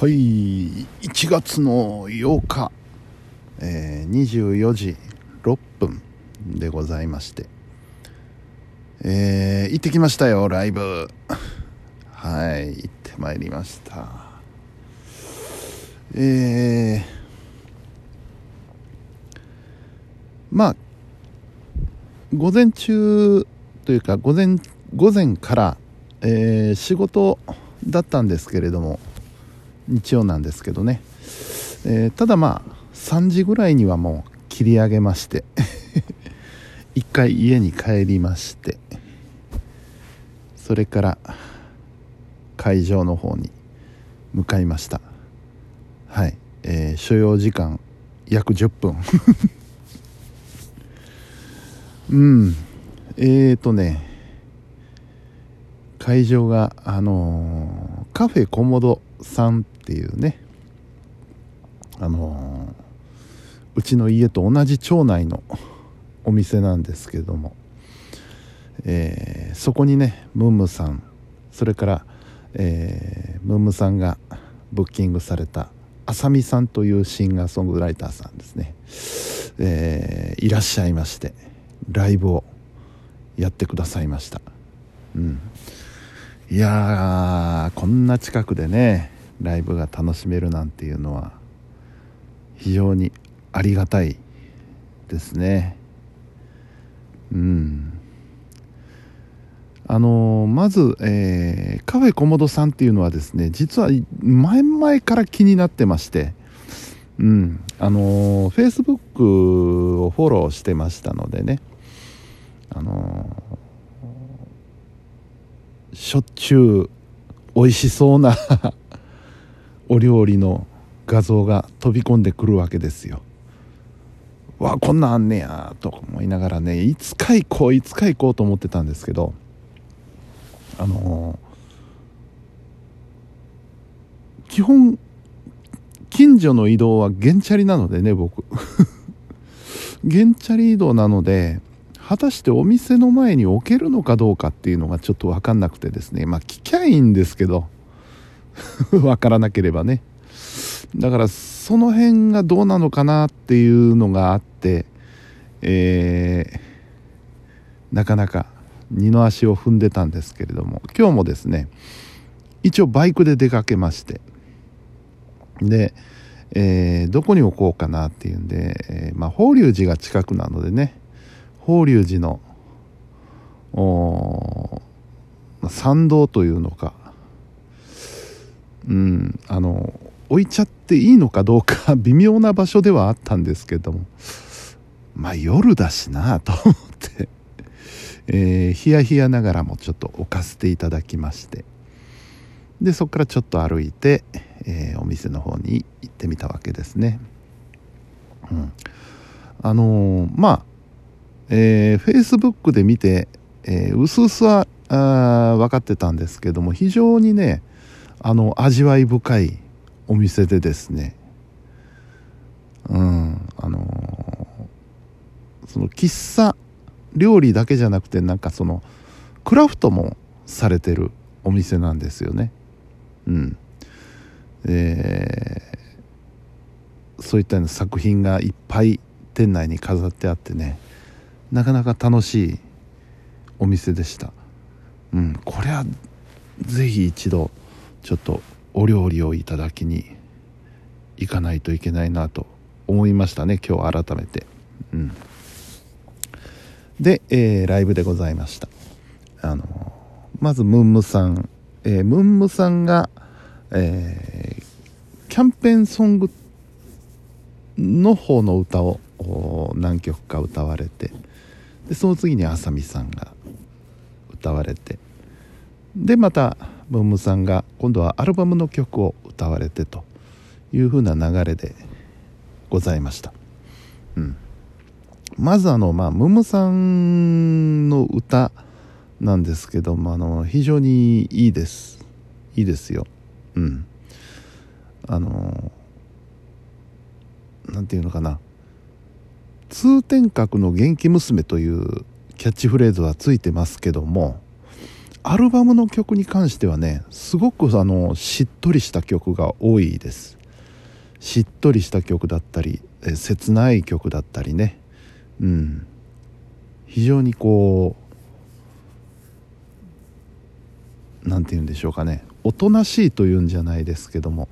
はい。1月の8日、えー、24時6分でございまして。えー、行ってきましたよライブ。はい行ってまいりました。えー、まあ午前中というか午前午前から、えー、仕事だったんですけれども日曜なんですけどね、えー、ただまあ3時ぐらいにはもう切り上げまして。一回家に帰りまして。それから会場の方に向かいました。はい、えー、所要時間約10分。うん。えーとね。会場があのー、カフェコモドさんっていうねあのうちの家と同じ町内のお店なんですけども、えー、そこにねムンムさんそれから、えー、ムンムさんがブッキングされたあさみさんというシンガーソングライターさんですね、えー、いらっしゃいましてライブをやってくださいました。うん。いやーこんな近くでねライブが楽しめるなんていうのは非常にありがたいですね。うん。あのまず、えー、カフェコモドさんっていうのはですね実は前々から気になってましてうん。あのフェイスブックをフォローしてましたのでねあのしょっちゅう美味しそうな お料理の画像が飛び込んでくるわけですよ。わこんなんあんねやと思いながらねいつか行こういつか行こうと思ってたんですけどあのー、基本近所の移動は原チャリなのでね僕 原チャリ移動なので果たしてお店の前に置けるのかどうかっていうのがちょっと分かんなくてですね。まあ聞きゃいいんですけど。分からなければね。だからその辺がどうなのかなっていうのがあってえー、なかなか二の足を踏んでたんですけれども。今日もですね一応バイクで出かけまして。で、えー、どこに置こうかなっていうんで、えー、まあ、法隆寺が近くなのでね。法隆寺の参道というのか。うんあの置いちゃっていいのかどうか 微妙な場所ではあったんですけども。まあ夜だしなと思って えー、ヒヤヒヤながらもちょっと置かせていただきまして。でそこからちょっと歩いて、えー、お店の方に行ってみたわけですね。うん、あのー、まあえー、Facebook で見て、えー、うすうすはあ分かってたんですけども非常にねあの味わい深いお店でですねうんあのー、その喫茶料理だけじゃなくてなんかそのクラフトもされてるお店なんですよね。うん。えー、そういったような作品がいっぱい店内に飾ってあってね。なかなか楽しいお店でした。うんこれはぜひ一度ちょっとお料理をいただきに行かないといけないなと思いましたね今日改めて。うん。で、えー、ライブでございました。あのまずムンムさん、えー、ムンムさんが、えー、キャンペーンソングの方の歌を何曲か歌われてでその次にあさみさんが歌われてでまたムンムさんが今度はアルバムの曲を歌われてという風な流れでございました。うんまずあの、まあ、ムームさんの歌なんですけども、あの、非常にいいです。いいですよ。うん。あの、なんていうのかな。通天閣の元気娘というキャッチフレーズはついてますけども、アルバムの曲に関してはねすごくあのしっとりした曲が多いです。しっとりした曲だったりえ切ない曲だったりね。うん。非常にこう何て言うんでしょうかね。おとなしいというんじゃないですけども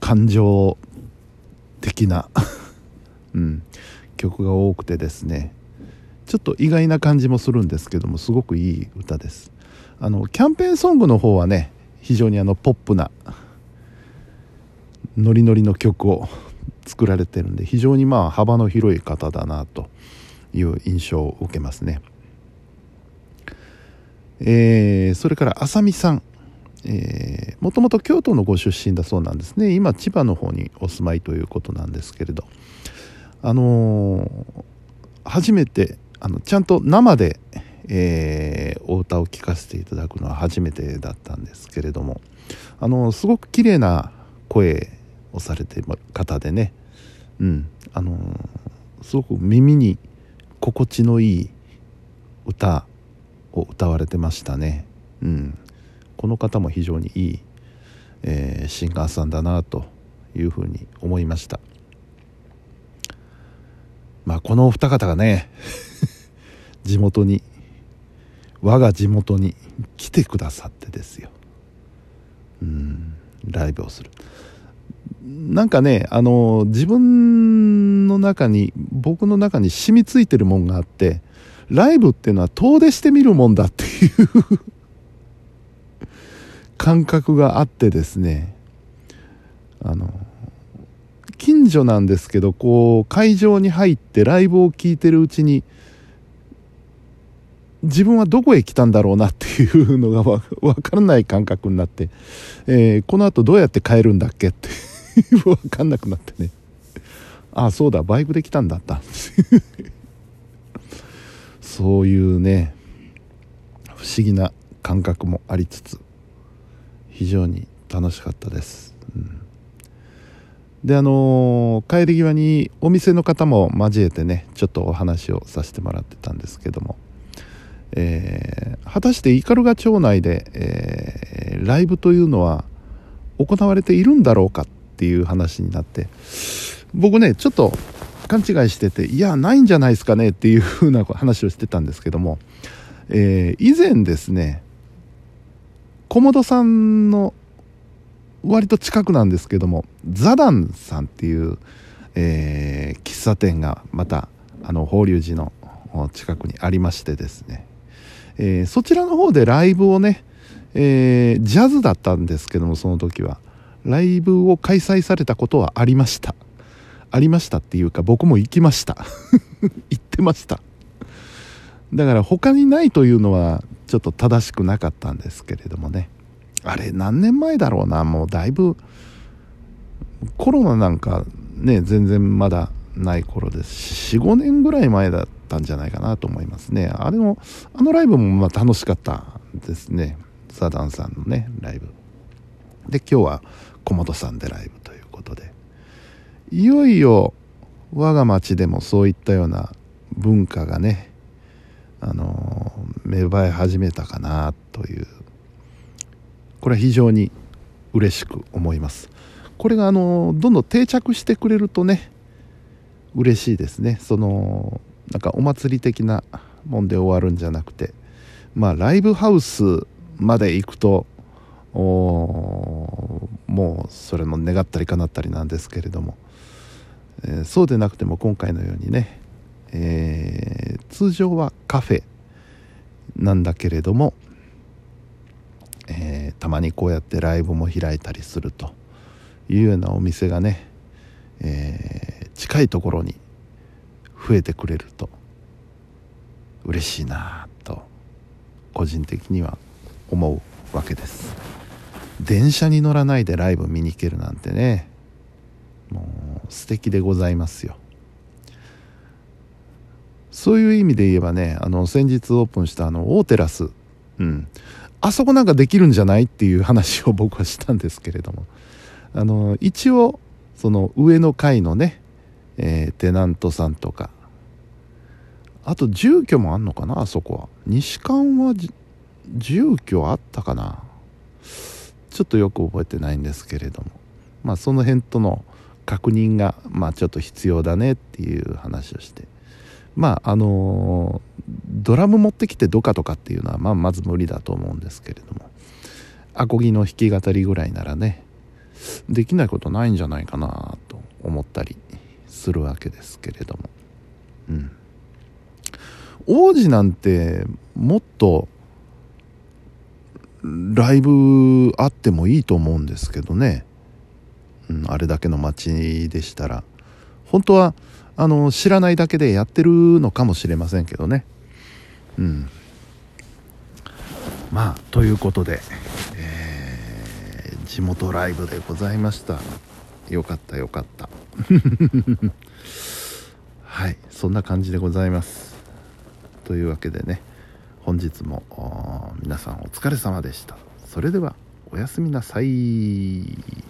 感情的な。うん、曲が多くてですねちょっと意外な感じもするんですけどもすごくいい歌です。あのキャンペーンソングの方はね非常にあのポップなノリノリの曲を作られてるんで非常にまあ幅の広い方だなという印象を受けますね。えー、それから浅見さん。もともと京都のご出身だそうなんですね。今千葉の方にお住まいということなんですけれど。あのー、初めてあのちゃんと生で、えー、お歌を聴かせていただくのは初めてだったんですけれども、あのー、すごく綺麗な声をされてる方でね、うん、あのすごく耳に心地のいい歌を歌われてましたね。うん、この方も非常にいい、えー、シンガーさんだなというふうに思いました。まあこのお二方がね 地元に我が地元に来てくださってですよ。うんライブをする。なんかねあの自分の中に僕の中に染みついてるもんがあってライブっていうのは遠出してみるもんだっていう 感覚があってですねあの近所なんですけどこう会場に入ってライブを聴いてるうちに自分はどこへ来たんだろうなっていうのがわからない感覚になって、えー、この後どうやって帰るんだっけ？ってわかんなくなってね。ああそうだバイクで来たんだった。そういうね不思議な感覚もありつつ非常に楽しかったです、うん。であの帰り際にお店の方も交えてねちょっとお話をさせてもらってたんですけども、えー、果たして斑鳩町内で、えー、ライブというのは行われているんだろうかっていう話になって僕ねちょっと勘違いしてていやないんじゃないですかねっていうふうな話をしてたんですけども、えー、以前ですね小本さんの割と近くなんですけどもザダンさんっていう、えー、喫茶店がまたあの法隆寺の近くにありましてですね、えー、そちらの方でライブをね、えー、ジャズだったんですけどもその時は。ライブを開催されたことはありました。ありましたっていうか僕も行きました。行ってました。だから他にないというのはちょっと正しくなかったんですけれどもね。あれ何年前だろうなもうだいぶコロナなんかね全然まだない頃です45年ぐらい前だったんじゃないかなと思いますね。あれのあのライブもまあ楽しかったですね。サダンさんのねライブ。で今日は小本さんでライブということで。いよいよ我が町でもそういったような文化がねあの芽生え始めたかなというこれは非常に嬉しく思います。これがあのどんどん定着してくれるとね嬉しいですね。そのなんかお祭り的なもんで終わるんじゃなくてまあライブハウスまで行くともうそれの願ったり叶ったりなんですけれども、えー、そうでなくても今回のようにね、えー、通常はカフェなんだけれどもえー、たまにこうやってライブも開いたりするというようなお店がね、えー、近いところに増えてくれると嬉しいなと個人的には思うわけです。電車に乗らないでライブ見に行けるなんてねもう素敵でございますよ。そういう意味で言えばねあの先日オープンしたあの大テラス。うん。あそこなんかできるんじゃない？っていう話を僕はしたんですけれども。あの一応その上の階のね、えー、テナントさんとか。あと住居もあんのかな？あそこは。西館は住居あったかな？ちょっとよく覚えてないんですけれども。まあその辺との確認がまあちょっと必要だねっていう話をして。まああのドラム持ってきてどかとかっていうのは、まあ、まず無理だと思うんですけれども。アコギの弾き語りぐらいならねできないことないんじゃないかなと思ったりするわけですけれども。うん。王子なんてもっとライブあってもいいと思うんですけどね、うん、あれだけの街でしたら。本当はあの知らないだけでやってるのかもしれませんけどね。うん。まあということで、えー、地元ライブでございました。よかったよかった。はいそんな感じでございます。というわけでね本日も皆さんお疲れ様でした。それではおやすみなさい。